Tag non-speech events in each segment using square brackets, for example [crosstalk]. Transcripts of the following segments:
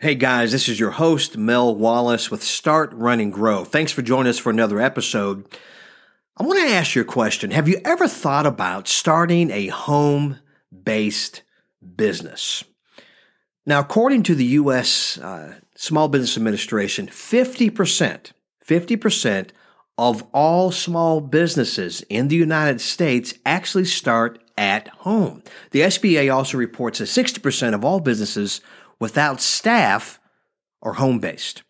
Hey guys, this is your host, Mel Wallace with Start Run and Grow. Thanks for joining us for another episode. I want to ask you a question. Have you ever thought about starting a home based business? Now, according to the U.S. Uh, Small Business Administration, 50%, 50% of all small businesses in the United States actually start at home. The SBA also reports that 60% of all businesses without staff are home based.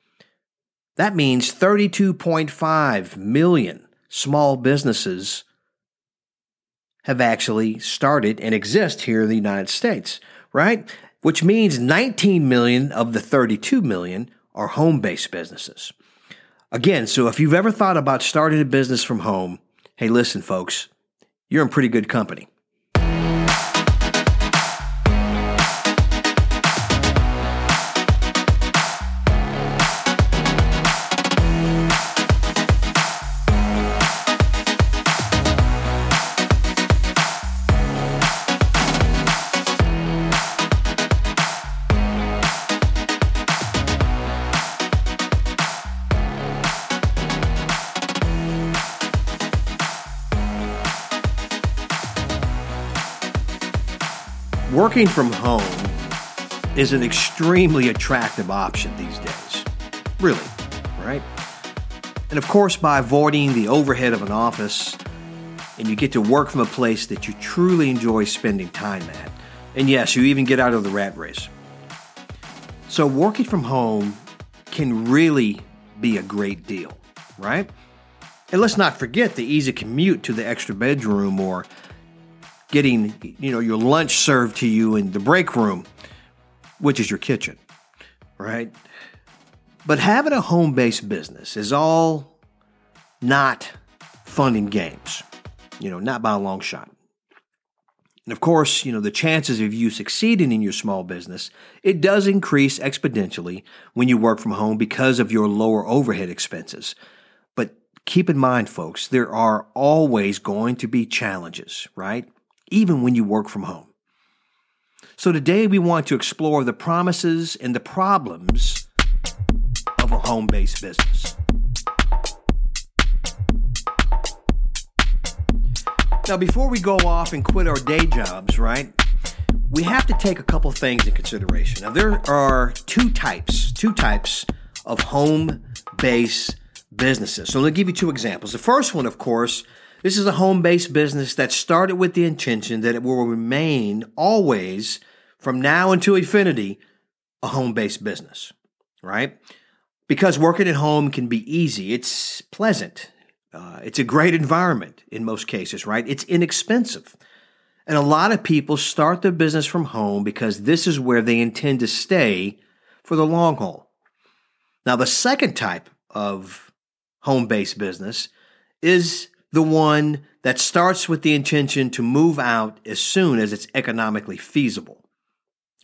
That means 32.5 million small businesses have actually started and exist here in the United States, right? Which means 19 million of the 32 million are home based businesses. Again, so if you've ever thought about starting a business from home, hey, listen, folks, you're in pretty good company. Working from home is an extremely attractive option these days. Really, right? And of course, by avoiding the overhead of an office, and you get to work from a place that you truly enjoy spending time at. And yes, you even get out of the rat race. So, working from home can really be a great deal, right? And let's not forget the easy commute to the extra bedroom or getting you know your lunch served to you in the break room, which is your kitchen, right? But having a home-based business is all not fun and games, you know, not by a long shot. And of course, you know, the chances of you succeeding in your small business, it does increase exponentially when you work from home because of your lower overhead expenses. But keep in mind, folks, there are always going to be challenges, right? Even when you work from home. So today we want to explore the promises and the problems of a home based business. Now, before we go off and quit our day jobs, right, we have to take a couple things in consideration. Now, there are two types, two types of home based businesses. So, let me give you two examples. The first one, of course, this is a home based business that started with the intention that it will remain always, from now until infinity, a home based business, right? Because working at home can be easy, it's pleasant, uh, it's a great environment in most cases, right? It's inexpensive. And a lot of people start their business from home because this is where they intend to stay for the long haul. Now, the second type of home based business is the one that starts with the intention to move out as soon as it's economically feasible.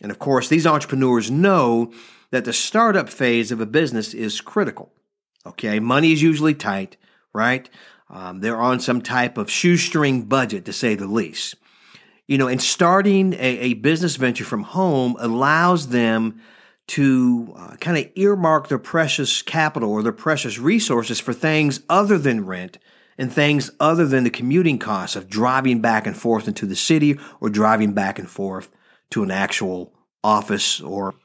And of course, these entrepreneurs know that the startup phase of a business is critical. Okay, money is usually tight, right? Um, they're on some type of shoestring budget, to say the least. You know, and starting a, a business venture from home allows them to uh, kind of earmark their precious capital or their precious resources for things other than rent and things other than the commuting costs of driving back and forth into the city or driving back and forth to an actual office or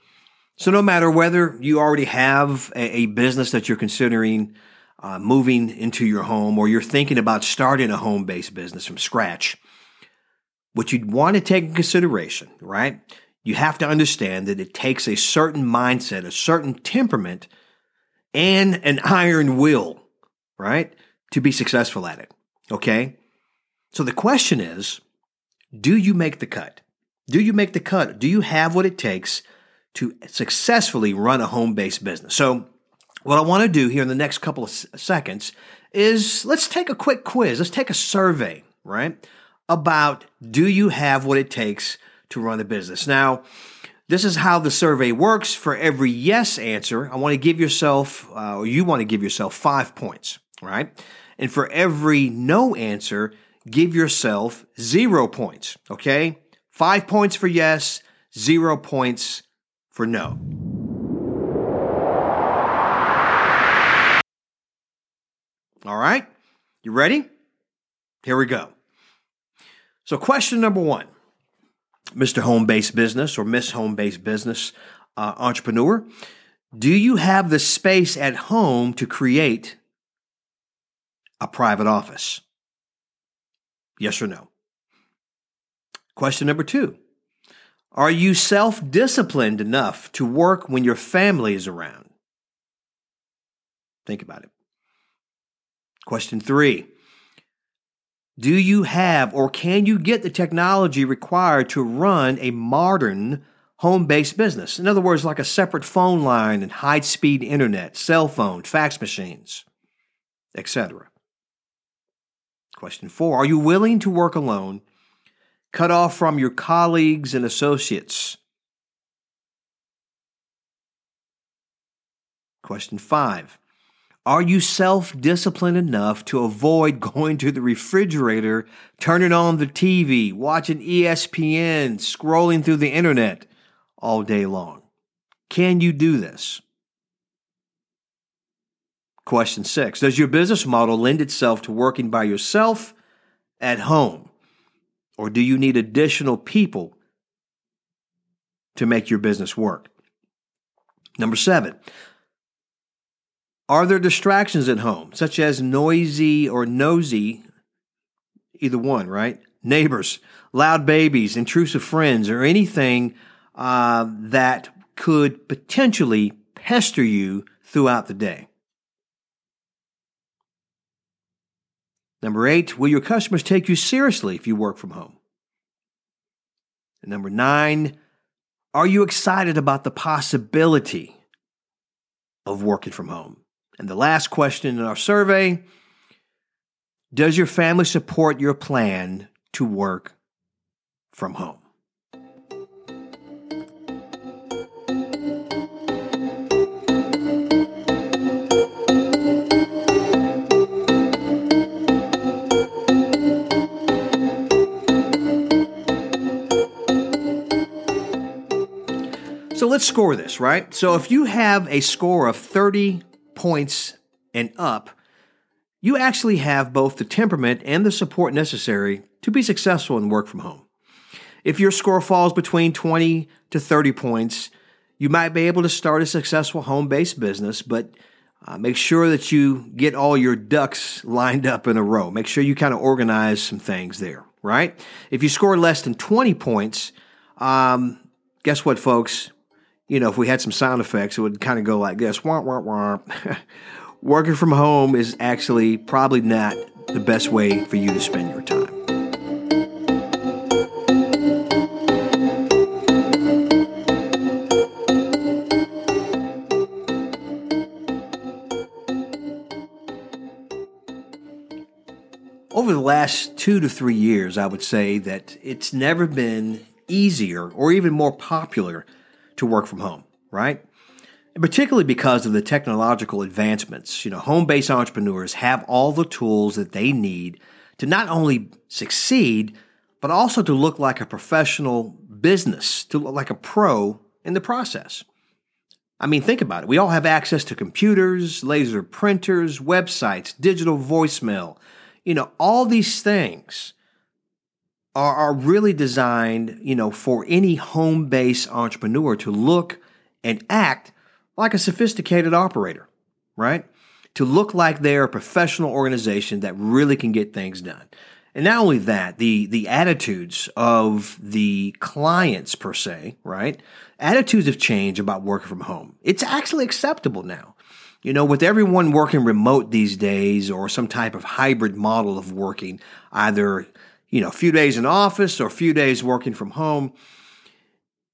so no matter whether you already have a, a business that you're considering uh, moving into your home or you're thinking about starting a home-based business from scratch what you'd want to take in consideration right you have to understand that it takes a certain mindset a certain temperament and an iron will right to be successful at it. Okay? So the question is do you make the cut? Do you make the cut? Do you have what it takes to successfully run a home based business? So, what I want to do here in the next couple of seconds is let's take a quick quiz. Let's take a survey, right? About do you have what it takes to run a business? Now, this is how the survey works. For every yes answer, I want to give yourself, uh, or you want to give yourself five points, right? And for every no answer, give yourself zero points, okay? Five points for yes, zero points for no. All right, you ready? Here we go. So, question number one Mr. Home Based Business or Miss Home Based Business uh, Entrepreneur, do you have the space at home to create a private office? Yes or no? Question number two Are you self disciplined enough to work when your family is around? Think about it. Question three Do you have or can you get the technology required to run a modern home based business? In other words, like a separate phone line and high speed internet, cell phone, fax machines, etc. Question four Are you willing to work alone, cut off from your colleagues and associates? Question five Are you self disciplined enough to avoid [laughs] going to the refrigerator, turning on the TV, watching ESPN, scrolling through the internet all day long? Can you do this? Question six Does your business model lend itself to working by yourself at home? Or do you need additional people to make your business work? Number seven, are there distractions at home, such as noisy or nosy, either one, right? Neighbors, loud babies, intrusive friends, or anything uh, that could potentially pester you throughout the day? Number eight, will your customers take you seriously if you work from home? And number nine, are you excited about the possibility of working from home? And the last question in our survey Does your family support your plan to work from home? Let's score this, right? So if you have a score of 30 points and up, you actually have both the temperament and the support necessary to be successful in work from home. If your score falls between 20 to 30 points, you might be able to start a successful home based business, but uh, make sure that you get all your ducks lined up in a row. Make sure you kind of organize some things there, right? If you score less than 20 points, um, guess what, folks? You know, if we had some sound effects, it would kind of go like this. Wah, wah, wah. Working from home is actually probably not the best way for you to spend your time. Over the last two to three years, I would say that it's never been easier or even more popular to work from home, right? And particularly because of the technological advancements. You know, home based entrepreneurs have all the tools that they need to not only succeed, but also to look like a professional business, to look like a pro in the process. I mean, think about it. We all have access to computers, laser printers, websites, digital voicemail. You know, all these things are, are really designed, you know, for any home-based entrepreneur to look and act like a sophisticated operator, right? To look like they're a professional organization that really can get things done. And not only that, the the attitudes of the clients per se, right? Attitudes have changed about working from home. It's actually acceptable now. You know, with everyone working remote these days or some type of hybrid model of working, either you know, a few days in office or a few days working from home,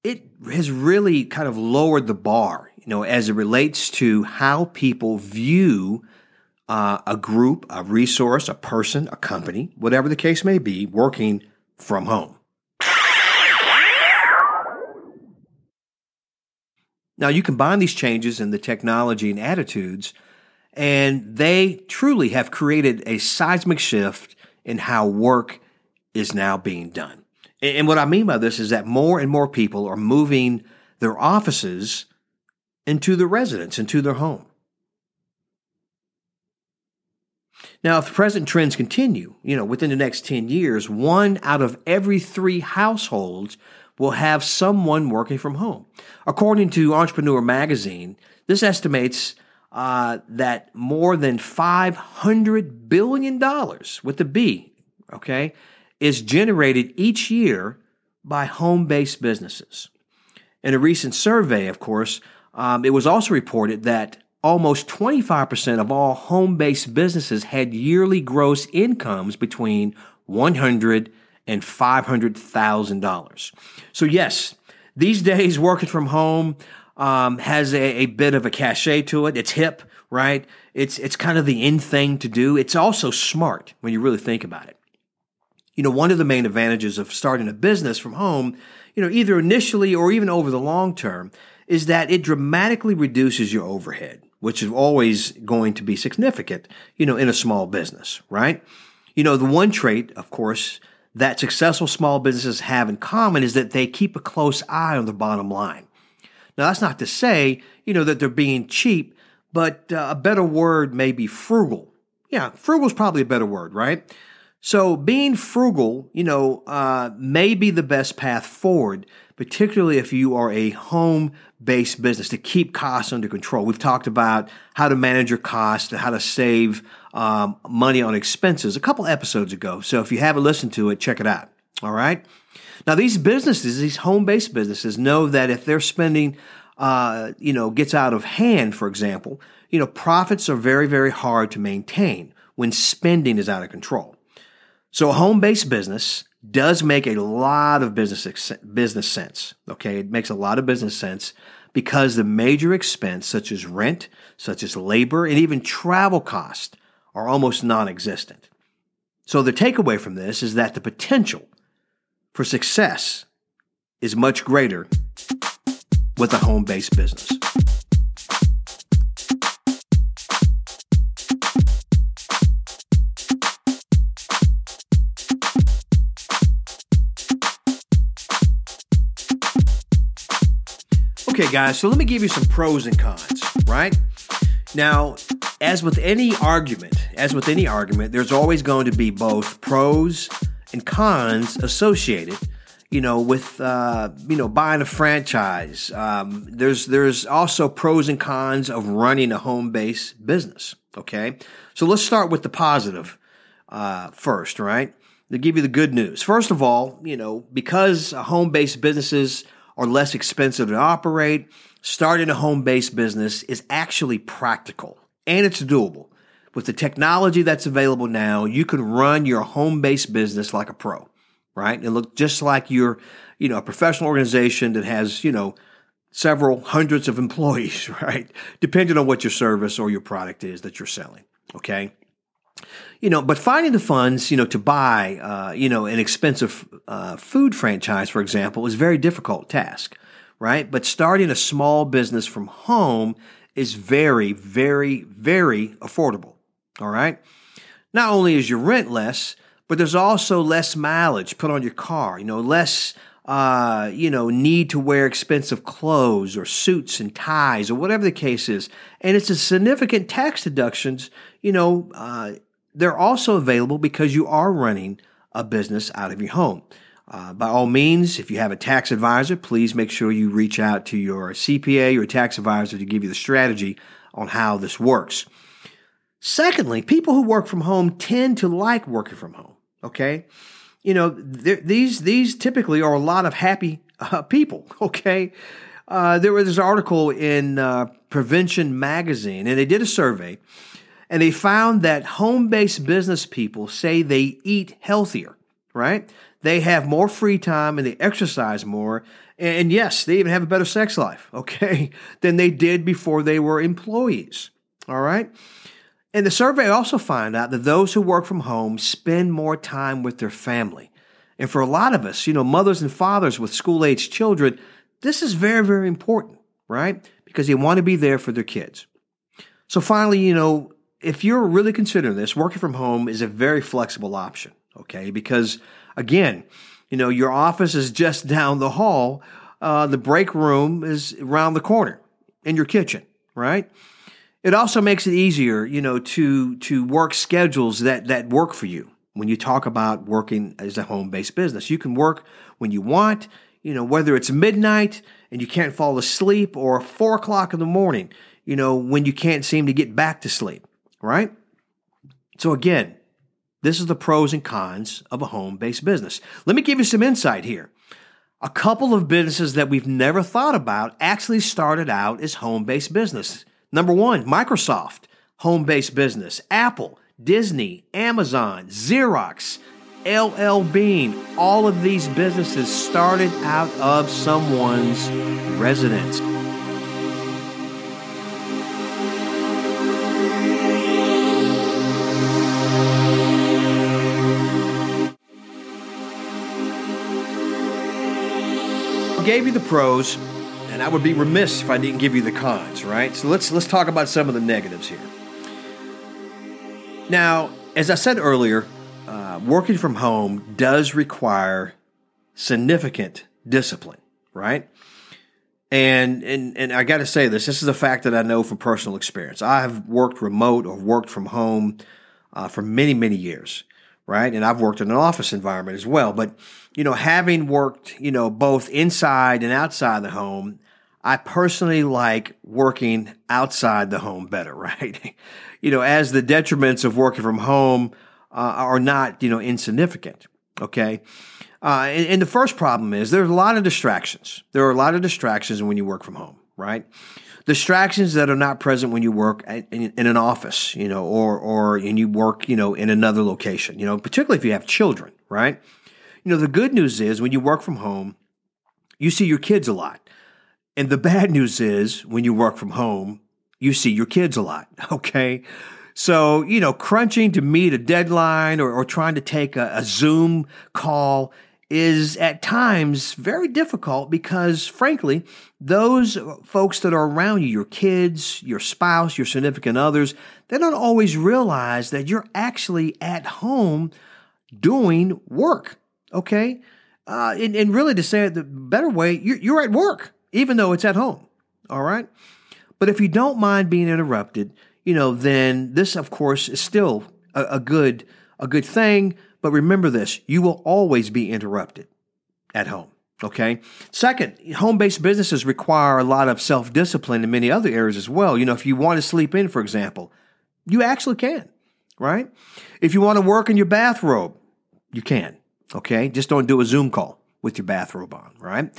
it has really kind of lowered the bar, you know, as it relates to how people view uh, a group, a resource, a person, a company, whatever the case may be, working from home. Now, you combine these changes in the technology and attitudes, and they truly have created a seismic shift in how work is now being done. And what I mean by this is that more and more people are moving their offices into the residence, into their home. Now, if the present trends continue, you know, within the next 10 years, one out of every three households will have someone working from home. According to Entrepreneur Magazine, this estimates uh, that more than $500 billion with the B, okay, is generated each year by home based businesses. In a recent survey, of course, um, it was also reported that almost 25% of all home based businesses had yearly gross incomes between 100 and $500,000. So, yes, these [laughs] days working from home um, has a, a, bit of a cachet to it. It's hip, right? It's, it's kind of the in thing to do. It's also smart when you really think about it. You know, one of the main advantages of starting a business from home, you know, either initially or even over the long term, is that it dramatically reduces your overhead, which is always going to be significant, you know, in a small business, right? You know, the one trait, of course, that successful small businesses have in common is that they keep a close eye on the bottom line. Now, that's not to say, you know, that they're being cheap, but uh, a better word may be frugal. Yeah, frugal is probably a better word, right? So being frugal, you know, uh, may be the best path forward, particularly if you are a home based business to keep costs under control. We've talked about how to manage your costs and how to save um, money on expenses a couple episodes ago. So if you haven't listened to it, check it out. All right. Now, these businesses, these home based businesses, know that if their spending, uh, you know, gets out of hand, for example, you know, profits are very, very hard to maintain when spending is out of control. So a home-based business does make a lot of business business sense. Okay, it makes a lot of business sense because the major expense, such as rent, such as labor, and even travel cost, are almost non-existent. So the takeaway from this is that the potential for success is much greater with a home-based business. Okay, guys, so let me give you some pros and cons, right? Now, as with any argument, as with any argument, there's always going to be both pros and cons associated. You know, with uh, you know buying a franchise. Um, there's there's also pros and cons of running a home based business. Okay, so let's start with the positive uh, first, right? To give you the good news. First of all, you know, because home based businesses are less expensive to operate, starting a home based business is actually practical and it's doable. With the technology that's available now, you can run your home based business like a pro, right? And look just like you're, you know, a professional organization that has, you know, several hundreds of employees, [laughs] right? Depending on what your service or your product is that you're selling. Okay you know, but finding the funds, you know, to buy, uh, you know, an expensive uh, food franchise, for example, is a very difficult task, right? But starting a small business from home is very, very, very affordable. All right. Not only is your rent less, but there's also less mileage put on your car. You know, less. Uh, you know, need to wear expensive clothes or suits and ties or whatever the case is. And it's a significant tax deductions, you know, uh, they're also available because you are running a business out of your home. Uh, by all means, if you have a tax advisor, please make sure you reach out to your CPA or tax advisor to give you the strategy on how this works. Secondly, people who work from home tend to like working from home. Okay, you know these these typically are a lot of happy uh, people. [laughs] Okay, uh, there was this article in uh, Prevention Magazine, and they did a survey and they found that home based business people say they eat healthier, right? They have more free time and they exercise more. And yes, they even have a better sex life, [laughs] okay, than they did before they were employees, all right? And the survey also found out that those who work from home spend more time with their family. And for a lot of us, you know, mothers and fathers with school age children, this is very, very important, right? Because they want to be there for their kids. So finally, you know, if you're really considering this, working from home is a very flexible option, okay? Because again, you know, your office is just [laughs] down the hall, uh, the break room is around the corner in your kitchen, right? It also makes it easier, you know, to to work schedules that that work for you. When you talk about working as a home-based business, you can work when you want. You know, whether it's midnight and you can't fall asleep, or four o'clock in the morning. You know, when you can't seem to get back to sleep, right? So again, this is the pros and cons of a home-based business. Let me give you some insight here. A couple of businesses that we've never thought about actually started out as home-based business. Number one, Microsoft, home based business. Apple, Disney, Amazon, Xerox, LL Bean, all of these businesses started out of someone's residence. Gave you the pros and I would be remiss if I didn't give you the cons, right? So let's let's talk about some of the negatives here. Now, as I said earlier, uh, working from home does require significant discipline, right? And and and I got to say this. This is a fact that I know from personal experience. I have worked remote or worked from home uh, for many many years, right? And I've worked in an office environment as well. But you know, having worked you know both inside and outside the home, I personally like working outside the home better, [laughs] right? you know, as the detriments of working from home uh, are not, you know, insignificant. Okay. Uh, and, and, the first problem is there's a lot of distractions. There are a lot of distractions when you work from home, right? Distractions that are not present when you work in, in an office, you know, or or and you work, you know, in another location, you know, particularly if you have children, right? You know, the good news is when you work from home, you see your kids a lot. And the bad news is when you work from home, you see your kids a lot. [laughs] Okay. So, you know, crunching to meet a deadline or, or trying to take a, a Zoom call is at times very difficult because, frankly, those folks that are around you, your kids, your spouse, your significant others, they don't always realize that you're actually at home doing work. Okay. Uh, and, and really, to say it the better way, you're, you're at work even though it's at home. All right. But if you don't mind being interrupted, you know, then this, of course, is still a, a good a good thing. But remember this: you will always be interrupted at home. Okay. Second, home based businesses require a lot of self discipline in many other areas as well. You know, if you want to sleep in, for example, you actually can, right? If you want to work in your bathrobe, you can. Okay. Just don't do a Zoom call with your bathrobe on, right?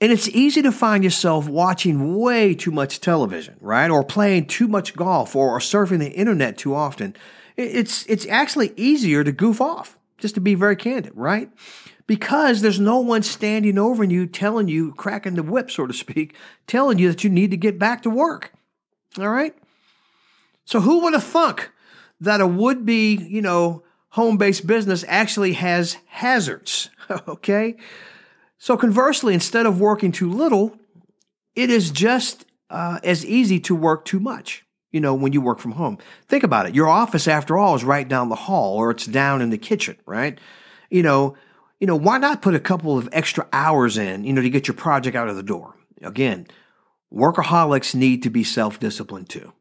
And it's easy to find yourself watching way too much television, right? Or playing too much golf or, surfing the internet too often. It's, it's actually easier to goof off, just to be very candid, right? Because there's no one standing over you telling you, cracking the whip, so to speak, telling you that you need to get back to work. All right? So who would have thunk that a would be, you know, home based business actually has hazards? [laughs] okay? So, conversely, instead of working too little, it is just uh, as easy to work too much, you know, when you work from home. Think about it. Your office, after all, is right down the hall or it's down in the kitchen, right? You know, you know, why not put a couple of extra hours in, you know, to get your project out of the door? Again, workaholics need to be self disciplined too.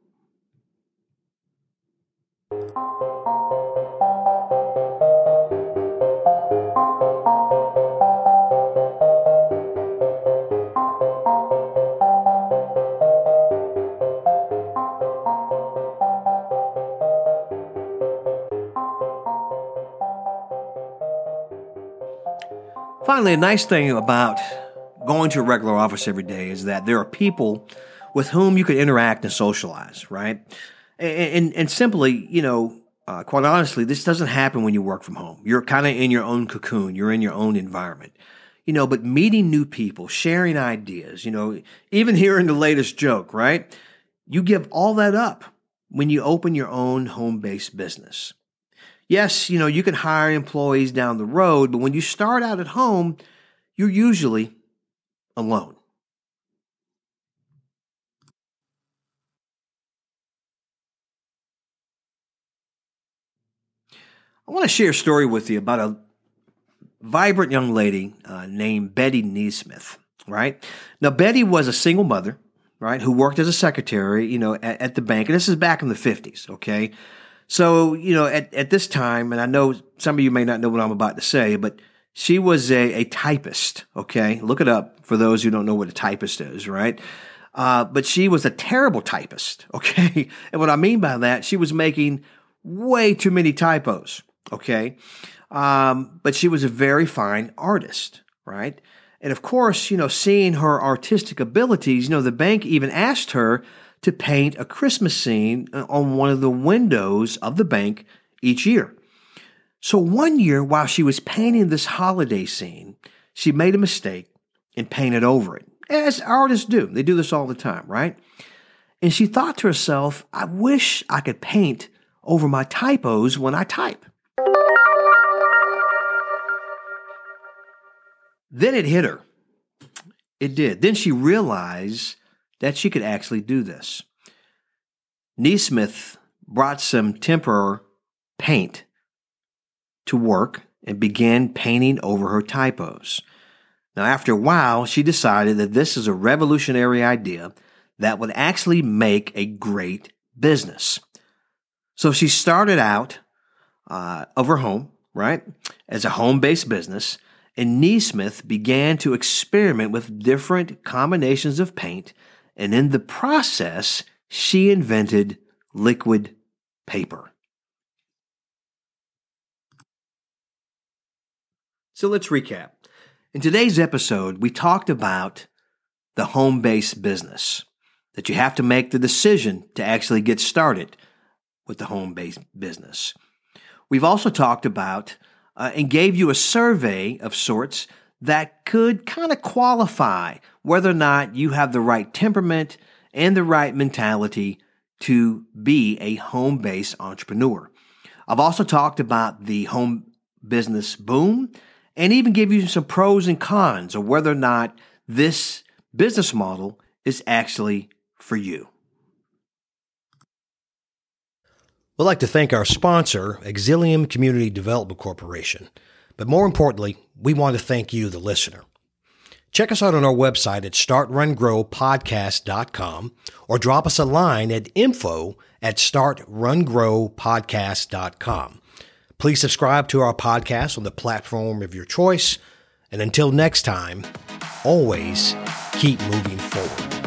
Finally, a nice thing about going to a regular office every day is that there are people with whom you can interact and socialize, right? And, and, and simply, you know, uh, quite honestly, this doesn't happen when you work from home. You're kind of in your own cocoon, you're in your own environment. You know, but meeting new people, sharing ideas, you know, even [laughs] hearing the latest joke, right? You give all that up when you open your own home based business. Yes, you know, you can hire employees down the road, but when you start out at home, you're usually alone. I want to share a story with you about a vibrant young lady uh, named Bette Nesmith, right? Now, Betty was a single mother, right, who worked as a secretary, you know, at, at the bank. And this is back in the 50s, okay? So, you know, at, at this time, and I know some of you may not know what I'm about to say, but she was a, a typist, okay? Look it up for those who don't know what a typist is, right? Uh, but she was a terrible typist, [laughs] okay? And what I mean by that, she was making way too many typos, okay? Um, but she was a very fine artist, right? And of course, you know, seeing her artistic abilities, you know, the bank even asked her to paint a Christmas scene uh, on one of the windows of the bank each year. So one year, while she was painting this holiday scene, she made a mistake and painted over it, as artists do. They do this all the time, right? And she thought to herself, I wish I could paint over my typos when I type. Then it hit her. It did. Then she realized that she could actually do this. Nesmith brought some tempera paint to work and began painting over her typos. Now, after a while, she decided that this is a revolutionary idea that would actually make a great business. So she started out uh, of her home, right, as a home based business, and Nesmith began to experiment with different combinations of paint, and in the process, she invented liquid paper. So let's recap. In today's episode, we talked about the home based business, that you have to make the decision to actually get started with the home based business. We've also talked about uh, and gave you a survey of sorts that could kind of qualify whether or not you have the right temperament and the right mentality to be a home based entrepreneur. I've also talked about the home business boom and even give you some pros and cons of whether or not this business model is actually for you. We'd like to thank our sponsor, Exilium Community Development Corporation. But more importantly, we want to thank you, the listener. Check us out on our website at startrungrowpodcast.com or drop us a line at info at startrungrowpodcast.com. Please subscribe to our podcast on the platform of your choice. And until next time, always keep moving forward.